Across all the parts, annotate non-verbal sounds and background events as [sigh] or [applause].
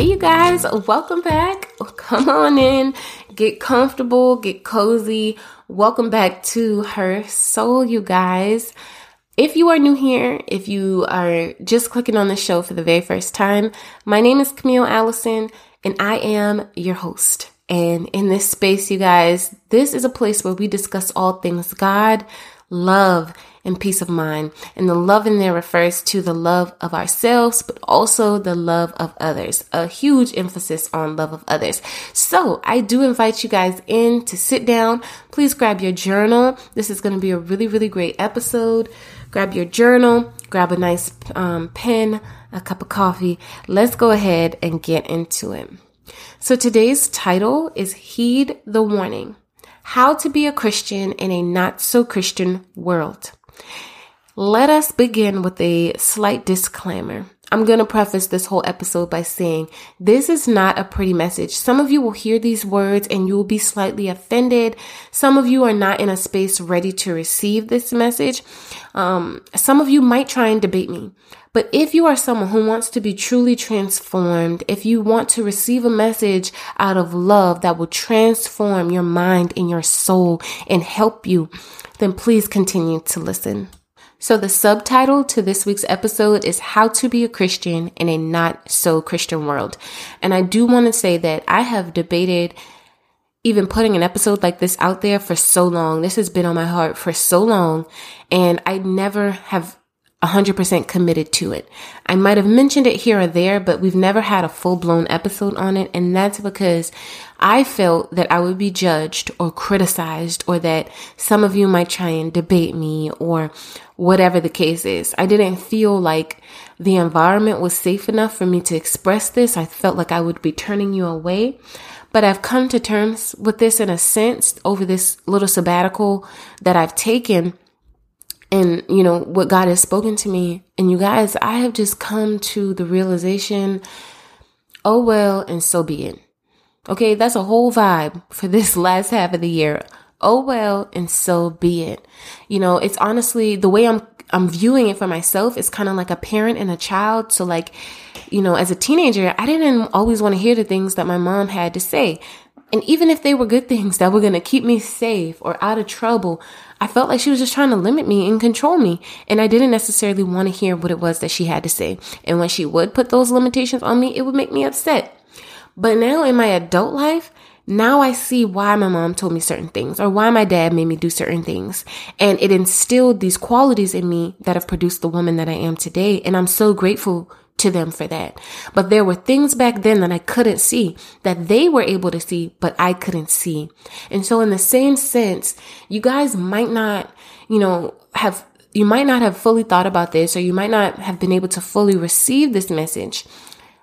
Hey, you guys, welcome back. Come on in, get comfortable, get cozy. Welcome back to Her Soul, you guys. If you are new here, if you are just clicking on the show for the very first time, my name is Camille Allison and I am your host. And in this space, you guys, this is a place where we discuss all things God, love, and peace of mind. And the love in there refers to the love of ourselves, but also the love of others. A huge emphasis on love of others. So I do invite you guys in to sit down. Please grab your journal. This is going to be a really, really great episode. Grab your journal, grab a nice um, pen, a cup of coffee. Let's go ahead and get into it. So today's title is Heed the Warning. How to be a Christian in a not so Christian world. Let us begin with a slight disclaimer. I'm going to preface this whole episode by saying this is not a pretty message. Some of you will hear these words and you will be slightly offended. Some of you are not in a space ready to receive this message. Um, some of you might try and debate me. But if you are someone who wants to be truly transformed, if you want to receive a message out of love that will transform your mind and your soul and help you, then please continue to listen. So the subtitle to this week's episode is How to Be a Christian in a Not So Christian World. And I do want to say that I have debated even putting an episode like this out there for so long. This has been on my heart for so long. And I never have 100% committed to it. I might have mentioned it here or there, but we've never had a full blown episode on it. And that's because I felt that I would be judged or criticized or that some of you might try and debate me or whatever the case is. I didn't feel like the environment was safe enough for me to express this. I felt like I would be turning you away. But I've come to terms with this in a sense over this little sabbatical that I've taken and you know what God has spoken to me. And you guys, I have just come to the realization, oh well, and so be it. Okay, that's a whole vibe for this [laughs] last half of the year. Oh well, and so be it. You know, it's honestly the way I'm I'm viewing it for myself is kind of like a parent and a child. So like, you know, as a teenager, I didn't always want to hear the things that my mom had to say. And even if they were good things that were going to keep me safe or out of trouble, I felt like she was just trying to limit me and control me. And I didn't necessarily want to hear what it was that she had to say. And when she would put those limitations on me, it would make me upset. But now in my adult life, now I see why my mom told me certain things or why my dad made me do certain things. And it instilled these qualities in me that have produced the woman that I am today. And I'm so grateful to them for that. But there were things back then that I couldn't see that they were able to see, but I couldn't see. And so in the same sense, you guys might not, you know, have you might not have fully thought about this or you might not have been able to fully receive this message,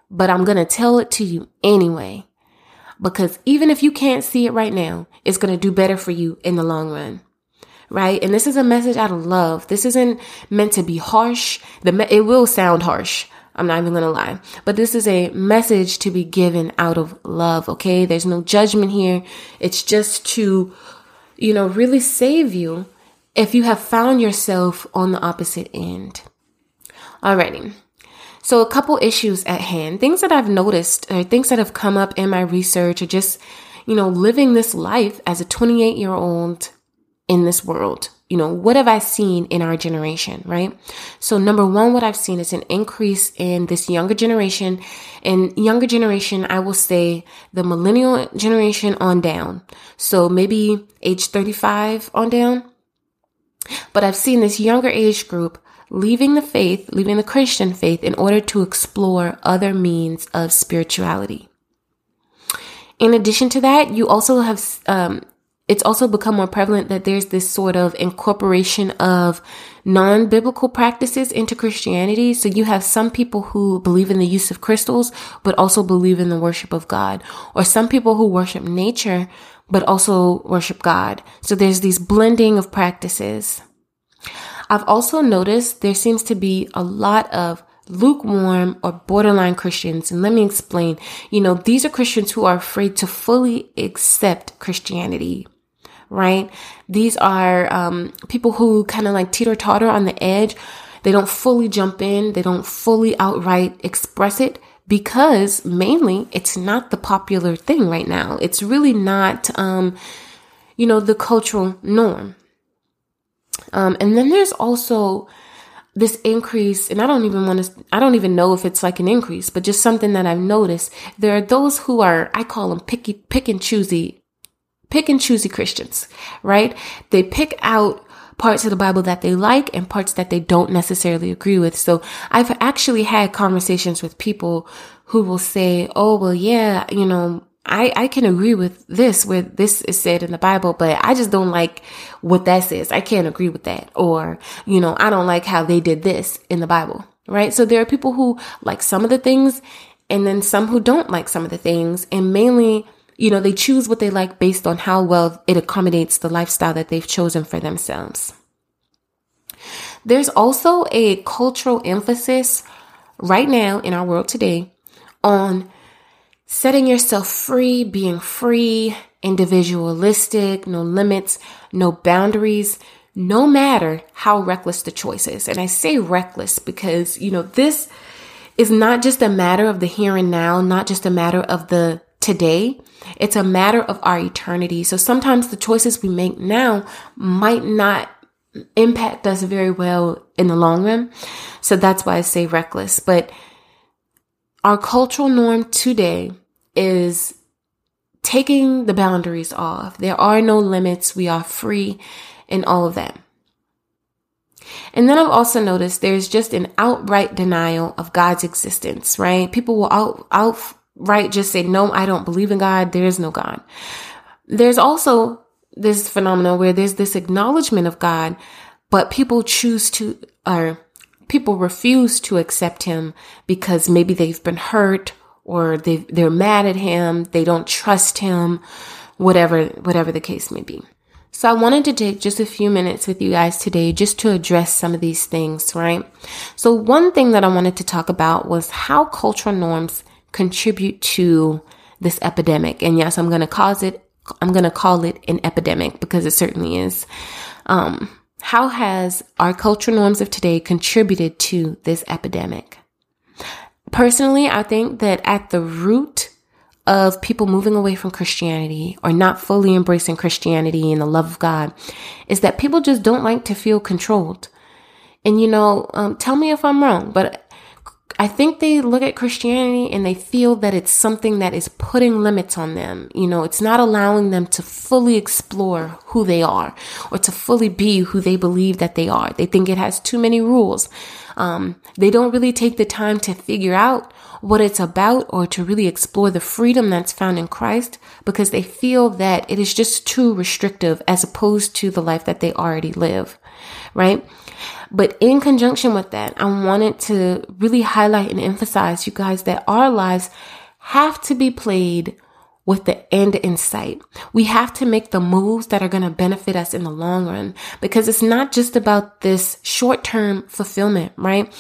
but I'm going to tell it to you anyway. Because even if you can't see it right now, it's going to do better for you in the long run right? And this is a message out of love. This isn't meant to be harsh. The me- it will sound harsh, I'm not even going to lie. But this is a message to be given out of love, okay? There's no judgment here. It's just to, you know, really save you if you have found yourself on the opposite end. Alrighty. So a couple issues at hand, things that I've noticed or things that have come up in my research or just, you know, living this life as a 28 year old in this world you know, what have I seen in our generation, right? So number one, what I've seen is an increase in this younger generation. And younger generation, I will say the millennial generation on down. So maybe age 35 on down. But I've seen this younger age group leaving the faith, leaving the Christian faith in order to explore other means of spirituality. In addition to that, you also have um, it's also become more prevalent that there's this sort of incorporation of non biblical practices into Christianity. So you have some people who believe in the use of crystals, but also believe in the worship of God, or some people who worship nature, but also worship God. So there's these blending of practices. I've also noticed there seems to be a lot of lukewarm or borderline Christians. And let me explain. You know, these are Christians who are afraid to fully accept Christianity right? These are um, people who kind of like teeter totter on the edge. They don't fully jump in. They don't fully outright express it because mainly it's not the popular thing right now. It's really not, um, you know, the cultural norm. Um, and then there's also this increase, and I don't even want to, I don't even know if it's like an increase, but just something that I've noticed. There are those who are, I call them picky, pick and choosy, pick and choosy Christians, right? They pick out parts of the Bible that they like and parts that they don't necessarily agree with. So I've actually had conversations with people who will say, Oh, well, yeah, you know, I, I can agree with this where this is said in the Bible, but I just don't like what that says. I can't agree with that. Or, you know, I don't like how they did this in the Bible, right? So there are people who like some of the things and then some who don't like some of the things and mainly you know, they choose what they like based on how well it accommodates the lifestyle that they've chosen for themselves. There's also a cultural emphasis right now in our world today on setting yourself free, being free, individualistic, no limits, no boundaries, no matter how reckless the choice is. And I say reckless because, you know, this is not just a matter of the here and now, not just a matter of the today. It's a matter of our eternity. So sometimes the choices we make now might not impact us very well in the long run. So that's why I say reckless. But our cultural norm today is taking the boundaries off. There are no limits. We are free in all of that. And then I've also noticed there's just an outright denial of God's existence, right? People will out, out, right just say, no, I don't believe in God. There is no God. There's also this phenomenon where there's this acknowledgement of God, but people choose to, or people refuse to accept him because maybe they've been hurt or they they're mad at him, they don't trust him, whatever, whatever the case may be. So I wanted to take just a few minutes with you guys today just to address some of these things, right? So one thing that I wanted to talk about was how cultural norms contribute to this epidemic. And yes, I'm going to cause it, I'm going to call it an epidemic because it certainly is. Um, how has our cultural norms of today contributed to this epidemic? Personally, I think that at the root of people moving away from Christianity or not fully embracing Christianity and the love of God is that people just don't like to feel controlled. And you know, um, tell me if I'm wrong, but I think they look at Christianity and they feel that it's something that is putting limits on them. You know, it's not allowing them to fully explore who they are or to fully be who they believe that they are. They think it has too many rules. Um, they don't really take the time to figure out what it's about or to really explore the freedom that's found in Christ because they feel that it is just too restrictive as opposed to the life that they already live, right? But in conjunction with that, I wanted to really highlight and emphasize you guys that our lives have to be played with the end in sight. We have to make the moves that are going to benefit us in the long run because it's not just about this short term fulfillment, right?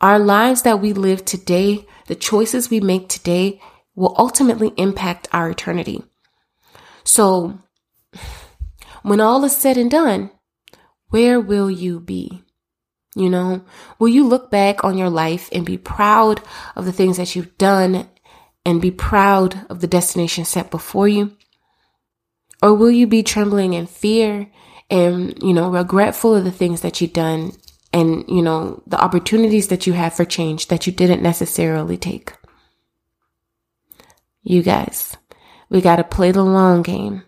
Our lives that we live today, the choices we make today will ultimately impact our eternity. So when all is said and done, where will you be? You know, will you look back on your life and be proud of the things that you've done and be proud of the destination set before you? Or will you be trembling in fear and, you know, regretful of the things that you've done and, you know, the opportunities that you have for change that you didn't necessarily take? You guys, we got to play the long game.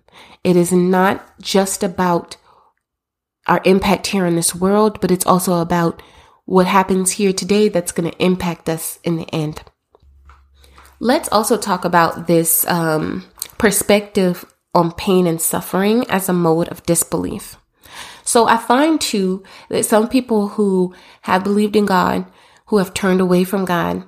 It is not just about our impact here in this world, but it's also about what happens here today that's going to impact us in the end. Let's also talk about this um, perspective on pain and suffering as a mode of disbelief. So I find too that some people who have believed in God, who have turned away from God,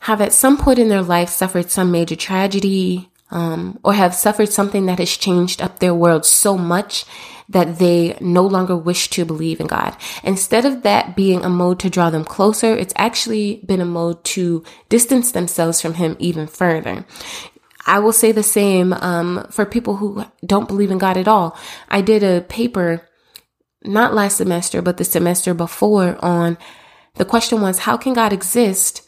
have at some point in their life suffered some major tragedy, um, or have suffered something that has changed up their world so much that they no longer wish to believe in God. Instead of that being a mode to draw them closer, it's actually been a mode to distance themselves from Him even further. I will say the same um, for people who don't believe in God at all. I did a paper not last semester, but the semester before on the question was, how can God exist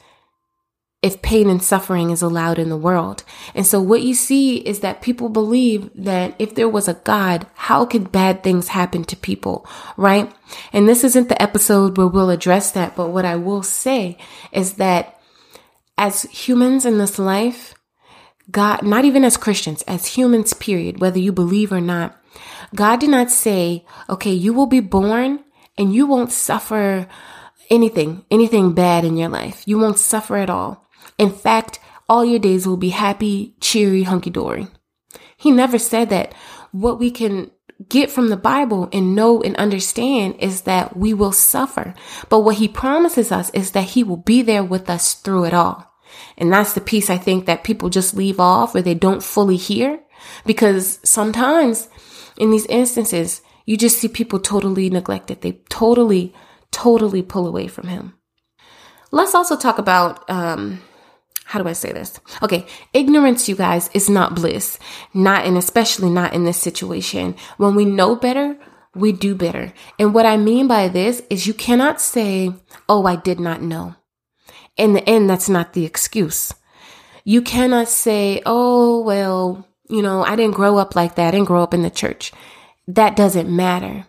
if pain and suffering is allowed in the world. And so what you see is that people believe that if there was a God, how could bad things happen to people, right? And this isn't the episode where we'll address that, but what I will say is that as humans in this life, God, not even as Christians, as humans, period, whether you believe or not, God did not say, okay, you will be born and you won't suffer anything, anything bad in your life. You won't suffer at all. In fact, all your days will be happy, cheery, hunky dory. He never said that. What we can get from the Bible and know and understand is that we will suffer. But what he promises us is that he will be there with us through it all. And that's the piece I think that people just leave off or they don't fully hear because sometimes in these instances, you just see people totally neglected. They totally, totally pull away from him. Let's also talk about, um, how do I say this? Okay. Ignorance, you guys, is not bliss. Not, and especially not in this situation. When we know better, we do better. And what I mean by this is you cannot say, Oh, I did not know in the end, that's not the excuse. You cannot say, oh, well, you know, I didn't grow up like that. I didn't grow up in the church. That doesn't matter.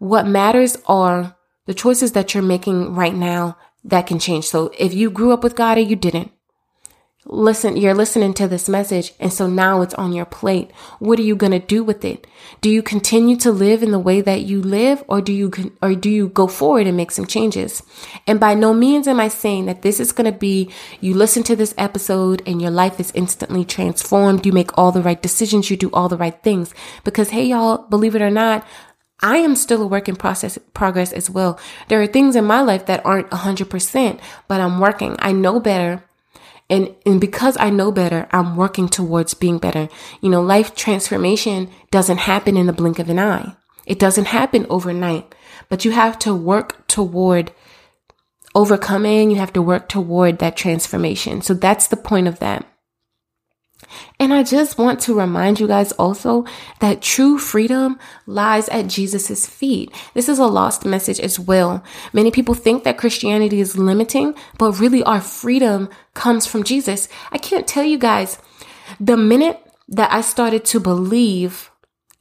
What matters are the choices that you're making right now that can change. So if you grew up with God or you didn't, listen, you're listening to this message. And so now it's on your plate. What are you going to do with it? Do you continue to live in the way that you live or do you, or do you go forward and make some changes? And by no means am I saying that this is going to be, you listen to this episode and your life is instantly transformed. You make all the right decisions. You do all the right things because hey, y'all, believe it or not, I am still a work in process progress as well. There are things in my life that aren't 100%, but I'm working. I know better. And, and because I know better, I'm working towards being better. You know, life transformation doesn't happen in the blink of an eye. It doesn't happen overnight, but you have to work toward overcoming. You have to work toward that transformation. So that's the point of that. And I just want to remind you guys also that true freedom lies at Jesus' feet. This is a lost message as well. Many people think that Christianity is limiting, but really our freedom comes from Jesus. I can't tell you guys, the minute that I started to believe,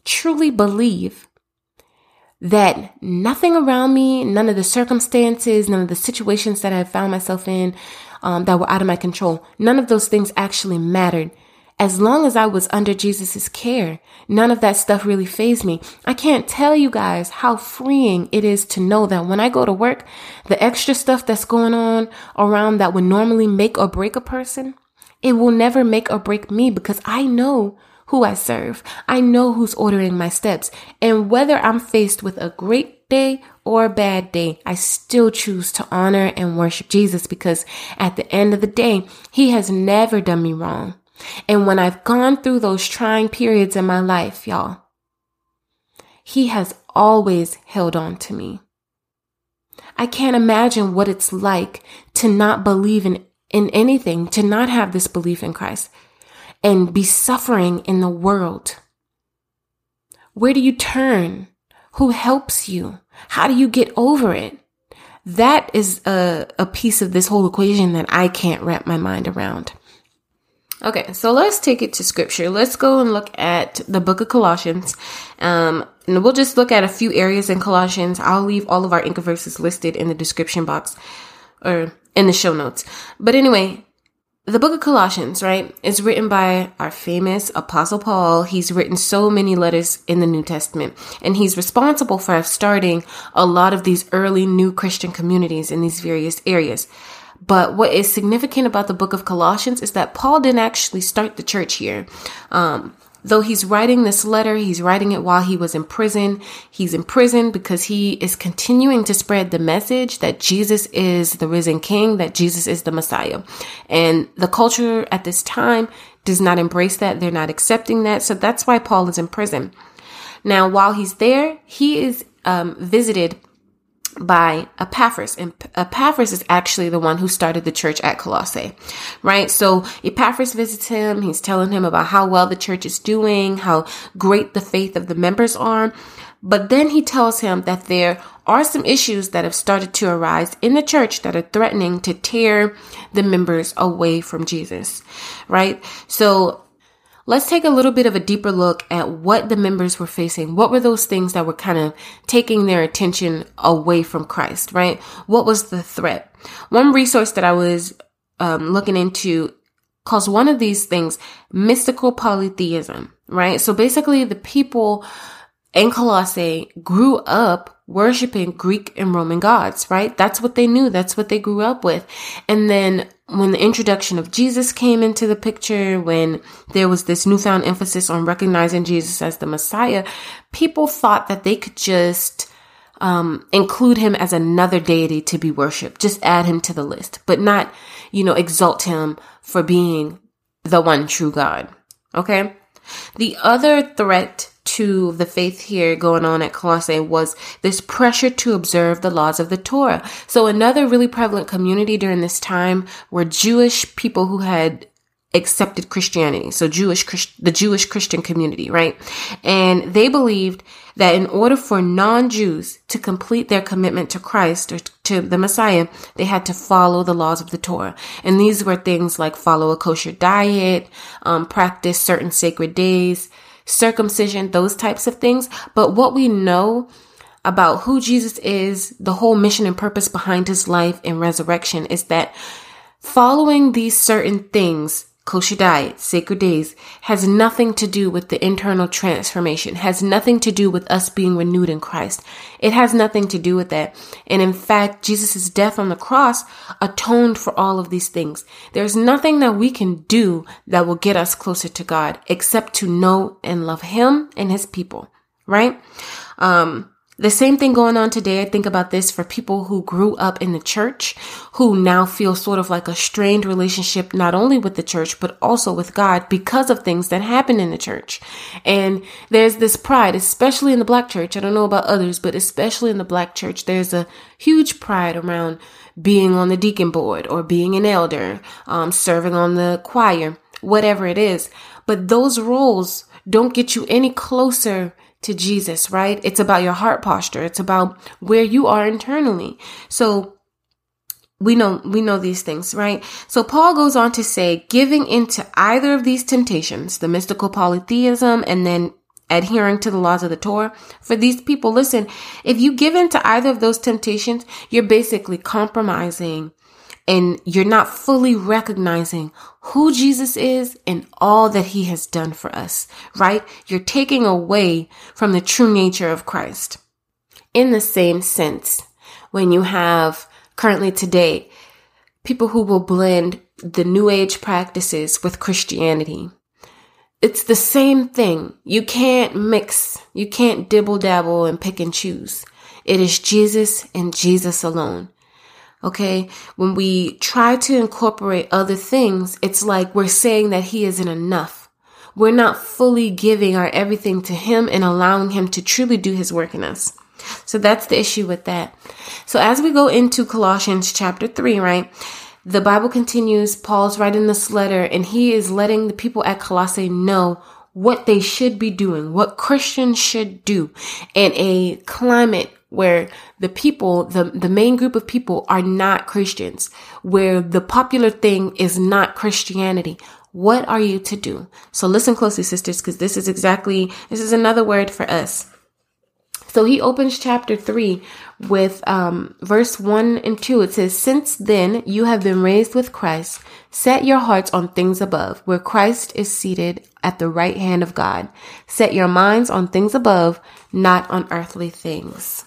truly believe, that nothing around me, none of the circumstances, none of the situations that I found myself in um, that were out of my control, none of those things actually mattered as long as I was under Jesus' care, none of that stuff really fazed me. I can't tell you guys how freeing it is to know that when I go to work, the extra stuff that's going on around that would normally make or break a person, it will never make or break me because I know who I serve. I know who's ordering my steps. And whether I'm faced with a great day or a bad day, I still choose to honor and worship Jesus because at the end of the day, he has never done me wrong. And when I've gone through those trying periods in my life, y'all, He has always held on to me. I can't imagine what it's like to not believe in, in anything, to not have this belief in Christ and be suffering in the world. Where do you turn? Who helps you? How do you get over it? That is a, a piece of this whole equation that I can't wrap my mind around. Okay, so let's take it to scripture. Let's go and look at the book of Colossians. Um, and we'll just look at a few areas in Colossians. I'll leave all of our anchor verses listed in the description box or in the show notes. But anyway, the book of Colossians, right, is written by our famous Apostle Paul. He's written so many letters in the New Testament, and he's responsible for starting a lot of these early new Christian communities in these various areas. But what is significant about the book of Colossians is that Paul didn't actually start the church here. Um, though he's writing this letter, he's writing it while he was in prison. He's in prison because he is continuing to spread the message that Jesus is the risen king, that Jesus is the Messiah. And the culture at this time does not embrace that. They're not accepting that. So that's why Paul is in prison. Now, while he's there, he is um, visited by Epaphras. And Epaphras is actually the one who started the church at Colossae, right? So Epaphras visits him. He's telling him about how well the church is doing, how great the faith of the members are. But then he tells him that there are some issues that have started to arise in the church that are threatening to tear the members away from Jesus, right? So let's take a little bit of a deeper look at what the members were facing. What were those things that were kind of taking their attention away from Christ, right? What was the threat? One resource that I was um, looking into calls one of these things mystical polytheism, right? So basically the people in Colossae grew up worshiping Greek and Roman gods, right? That's what they knew. That's what they grew up with. And then when the introduction of Jesus came into the picture, when there was this newfound emphasis on recognizing Jesus as the Messiah, people thought that they could just um, include him as another deity to be worshiped, just add him to the list, but not, you know, exalt him for being the one true God. Okay. The other threat to the faith here going on at Colossae was this pressure to observe the laws of the Torah. So another really prevalent community during this time were Jewish people who had accepted Christianity. So Jewish, the Jewish Christian community, right? And they believed that in order for non-Jews to complete their commitment to Christ or to the Messiah, they had to follow the laws of the Torah. And these were things like follow a kosher diet, um, practice certain sacred days, circumcision, those types of things. But what we know about who Jesus is, the whole mission and purpose behind his life and resurrection is that following these certain things kosher diet, sacred days, has nothing to do with the internal transformation, has nothing to do with us being renewed in Christ. It has nothing to do with that. And in fact, Jesus' death on the cross atoned for all of these things. There's nothing that we can do that will get us closer to God except to know and love Him and His people, right? Um, the same thing going on today. I think about this for people who grew up in the church, who now feel sort of like a strained relationship, not only with the church, but also with God because of things that happen in the church. And there's this pride, especially in the black church. I don't know about others, but especially in the black church, there's a huge pride around being on the deacon board or being an elder, um, serving on the choir, whatever it is. But those roles don't get you any closer to Jesus, right? It's about your heart posture. It's about where you are internally. So we know we know these things, right? So Paul goes on to say, giving into either of these temptations, the mystical polytheism and then adhering to the laws of the Torah. For these people, listen, if you give in to either of those temptations, you're basically compromising and you're not fully recognizing who Jesus is and all that he has done for us, right? You're taking away from the true nature of Christ. In the same sense, when you have currently today people who will blend the new age practices with Christianity, it's the same thing. You can't mix, you can't dibble dabble and pick and choose. It is Jesus and Jesus alone. Okay. When we try to incorporate other things, it's like we're saying that he isn't enough. We're not fully giving our everything to him and allowing him to truly do his work in us. So that's the issue with that. So as we go into Colossians chapter 3, right? The Bible continues, Paul's writing this letter and he is letting the people at Colossae know what they should be doing, what Christians should do in a climate where the people, the, the main group of people are not Christians, where the popular thing is not Christianity. What are you to do? So listen closely, sisters, because this is exactly, this is another word for us. So he opens chapter 3 with um, verse 1 and 2. It says, Since then you have been raised with Christ, set your hearts on things above, where Christ is seated at the right hand of God. Set your minds on things above, not on earthly things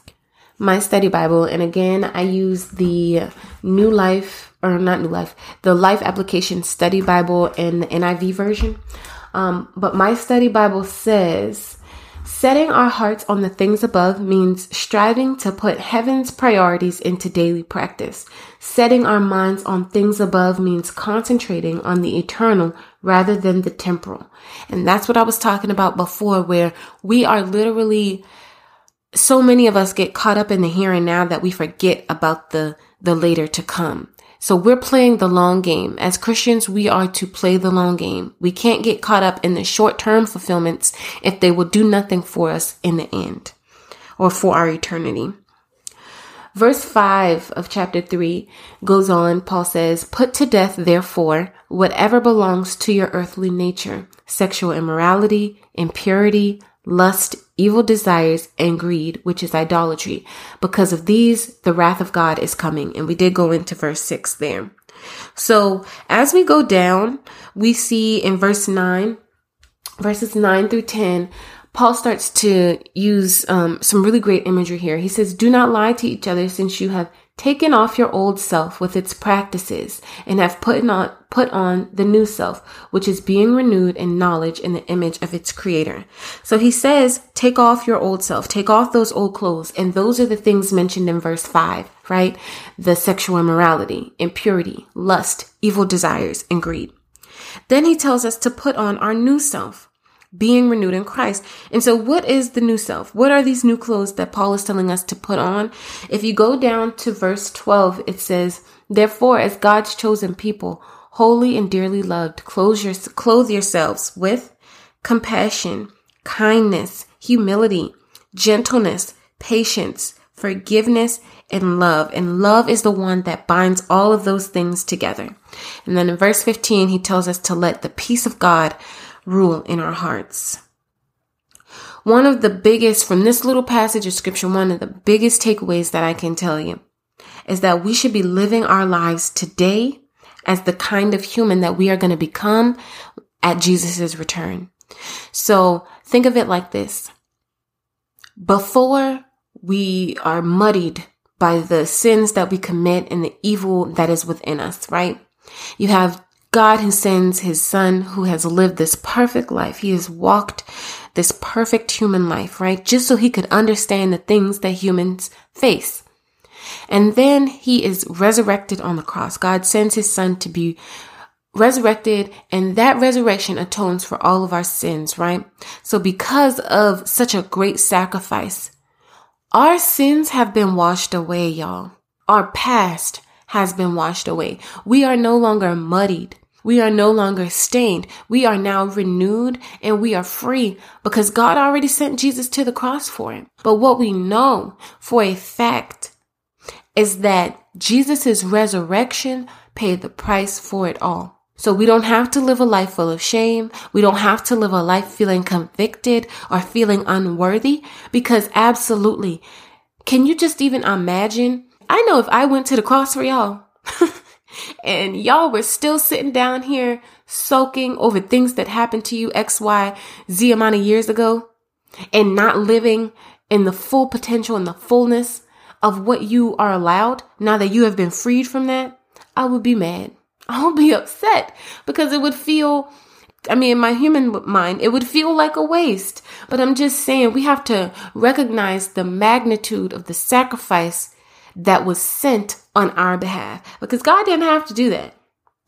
my study Bible. And again, I use the New Life, or not New Life, the Life Application Study Bible in the NIV version. Um, but my study Bible says, setting our hearts on the things above means striving to put heaven's priorities into daily practice. Setting our minds on things above means concentrating on the eternal rather than the temporal. And that's what I was talking about before, where we are literally so many of us get caught up in the here and now that we forget about the, the later to come. So we're playing the long game. As Christians, we are to play the long game. We can't get caught up in the short term fulfillments if they will do nothing for us in the end. or for our eternity. Verse 5 of chapter 3 goes on. Paul says, Put to death, therefore, whatever belongs to your earthly nature sexual immorality, impurity, lust, evil desires, and greed, which is idolatry. Because of these, the wrath of God is coming. And we did go into verse 6 there. So as we go down, we see in verse 9, verses 9 through 10, Paul starts to use um, some really great imagery here. He says, Do not lie to each other since you have taken off your old self with its practices and have put on, put on the new self, which is being renewed in knowledge in the image of its creator. So he says, take off your old self, take off those old clothes. And those are the things mentioned in verse five, right? The sexual immorality, impurity, lust, evil desires, and greed. Then he tells us to put on our new self, being renewed in Christ. And so what is the new self? What are these new clothes that Paul is telling us to put on? If you go down to verse 12, it says, Therefore, as God's chosen people, holy and dearly loved, clothe, your, clothe yourselves with compassion, kindness, humility, gentleness, patience, forgiveness, and love. And love is the one that binds all of those things together. And then in verse 15, he tells us to let the peace of God rule in our hearts. One of the biggest from this little passage of scripture, one of the biggest takeaways that I can tell you is that we should be living our lives today as the kind of human that we are going to become at Jesus' return. So think of it like this. Before we are muddied by the sins that we commit and the evil that is within us, right? You have God who sends his son who has lived this perfect life. He has walked this perfect human life, right? Just so he could understand the things that humans face. And then he is resurrected on the cross. God sends his son to be resurrected and that resurrection atones for all of our sins, right? So because of such a great sacrifice, our sins have been washed away, y'all. Our past has been washed away. We are no longer muddied. We are no longer stained. We are now renewed and we are free because God already sent Jesus to the cross for him. But what we know for a fact is that Jesus' resurrection paid the price for it all. So we don't have to live a life full of shame. We don't have to live a life feeling convicted or feeling unworthy because absolutely. Can you just even imagine? I know if I went to the cross for y'all, and y'all were still sitting down here soaking over things that happened to you X, Y, Z amount of years ago and not living in the full potential and the fullness of what you are allowed now that you have been freed from that, I would be mad. [laughs] I would be upset because it would feel, I mean, in my human mind, it would feel like a waste. But I'm just saying we have to recognize the magnitude of the sacrifice that was sent on our behalf because God didn't have to do that.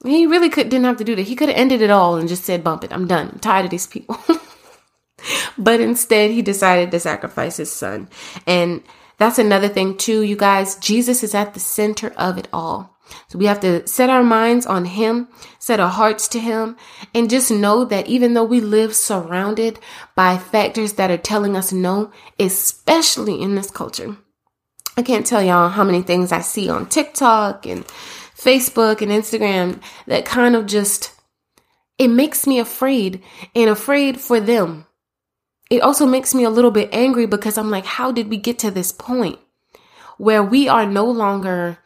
He really could didn't have to do that. He could have ended it all and just said, "Bump it. I'm done. I'm tired of these people." [laughs] but instead, he decided to sacrifice his son. And that's another thing too, you guys. Jesus is at the center of it all. So we have to set our minds on him, set our hearts to him, and just know that even though we live surrounded by factors that are telling us no, especially in this culture, I can't tell y'all how many things I see on TikTok and Facebook and Instagram that kind of just, it makes me afraid and afraid for them. It also makes me a little bit angry because I'm like, how did we get to this point where we are no longer,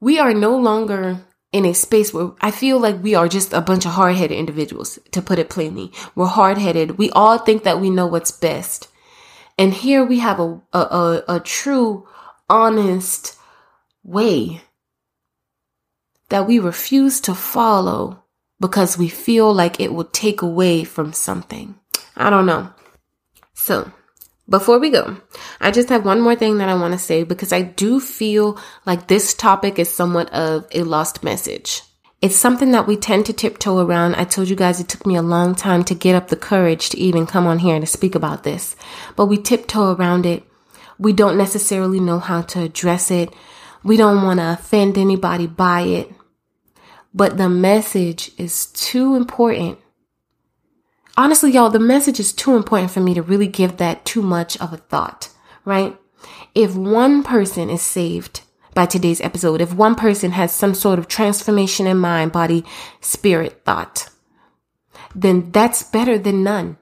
we are no longer in a space where I feel like we are just a bunch of hard headed individuals, to put it plainly. We're hard headed. We all think that we know what's best. And here we have a, a, a, a true, honest way that we refuse to follow because we feel like it will take away from something. I don't know. So, before we go, I just have one more thing that I want to say because I do feel like this topic is somewhat of a lost message. It's something that we tend to tiptoe around. I told you guys it took me a long time to get up the courage to even come on here and to speak about this, but we tiptoe around it. We don't necessarily know how to address it. We don't want to offend anybody by it. But the message is too important. Honestly, y'all, the message is too important for me to really give that too much of a thought, right? If one person is saved by today's episode, if one person has some sort of transformation in mind, body, spirit, thought, then that's better than none.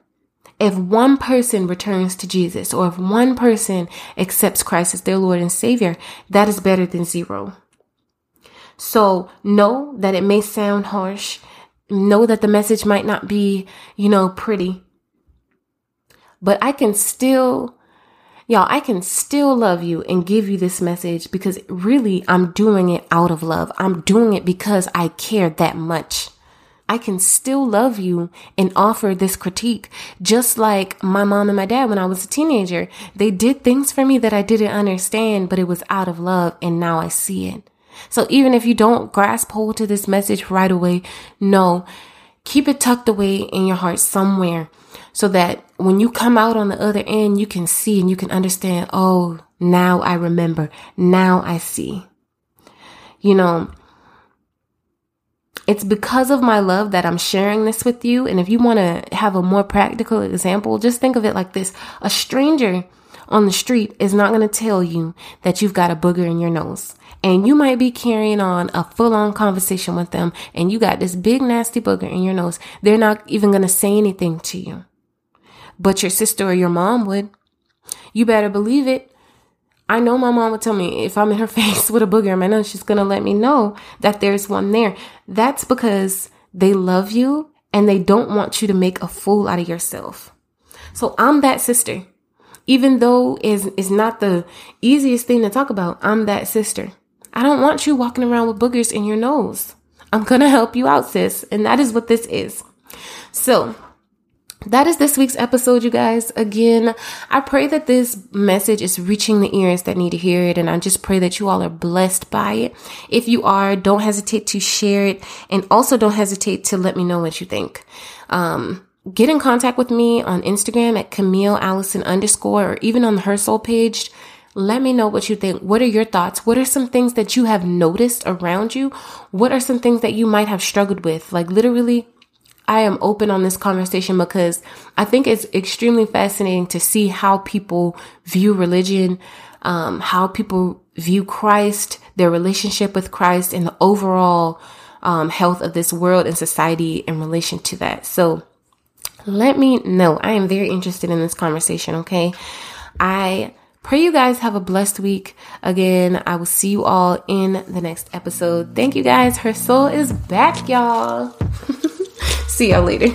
If one person returns to Jesus or if one person accepts Christ as their Lord and Savior, that is better than zero. So know that it may sound harsh. Know that the message might not be, you know, pretty. But I can still, y'all, I can still love you and give you this message because really I'm doing it out of love. I'm doing it because I care that much. I can still love you and offer this critique. Just like my mom and my dad when I was a teenager, they did things for me that I didn't understand, but it was out of love and now I see it. So even if you don't grasp hold to this message right away, no, keep it tucked away in your heart somewhere so that when you come out on the other end, you can see and you can understand, oh, now I remember. Now I see. You know, it's because of my love that I'm sharing this with you. And if you want to have a more practical example, just think of it like this. A stranger on the street is not going to tell you that you've got a booger in your nose. And you might be carrying on a full on conversation with them and you got this big nasty booger in your nose. They're not even going to say anything to you. But your sister or your mom would. You better believe it. I know my mom would tell me if I'm in her [laughs] face with a booger in my nose, she's to let me know that there's one there. That's because they love you and they don't want you to make a fool out of yourself. So I'm that sister. Even though is not the easiest thing to talk about, I'm that sister. I don't want you walking around with boogers in your nose. I'm to [laughs] help you out, sis. And that is what this is. So, that is this week's episode, you guys. Again, I pray that this message is reaching the ears that need to hear it. And I just pray that you all are blessed by it. If you are, don't hesitate to share it. And also don't hesitate to let me know what you think. Um, get in contact with me on Instagram at Camille Allison underscore or even on the Her Soul page. Let me know what you think. What are your thoughts? What are some things that you have noticed around you? What are some things that you might have struggled with? Like literally, I am open on this conversation because I think it's extremely fascinating to see how people view religion, um, how people view Christ, their relationship with Christ, and the overall um, health of this world and society in relation to that. So let me know. I am very interested in this conversation, okay? I Pray you guys have a blessed week. Again, I will see you all in the next episode. Thank you guys. Her soul is back, y'all. [laughs] see y'all later.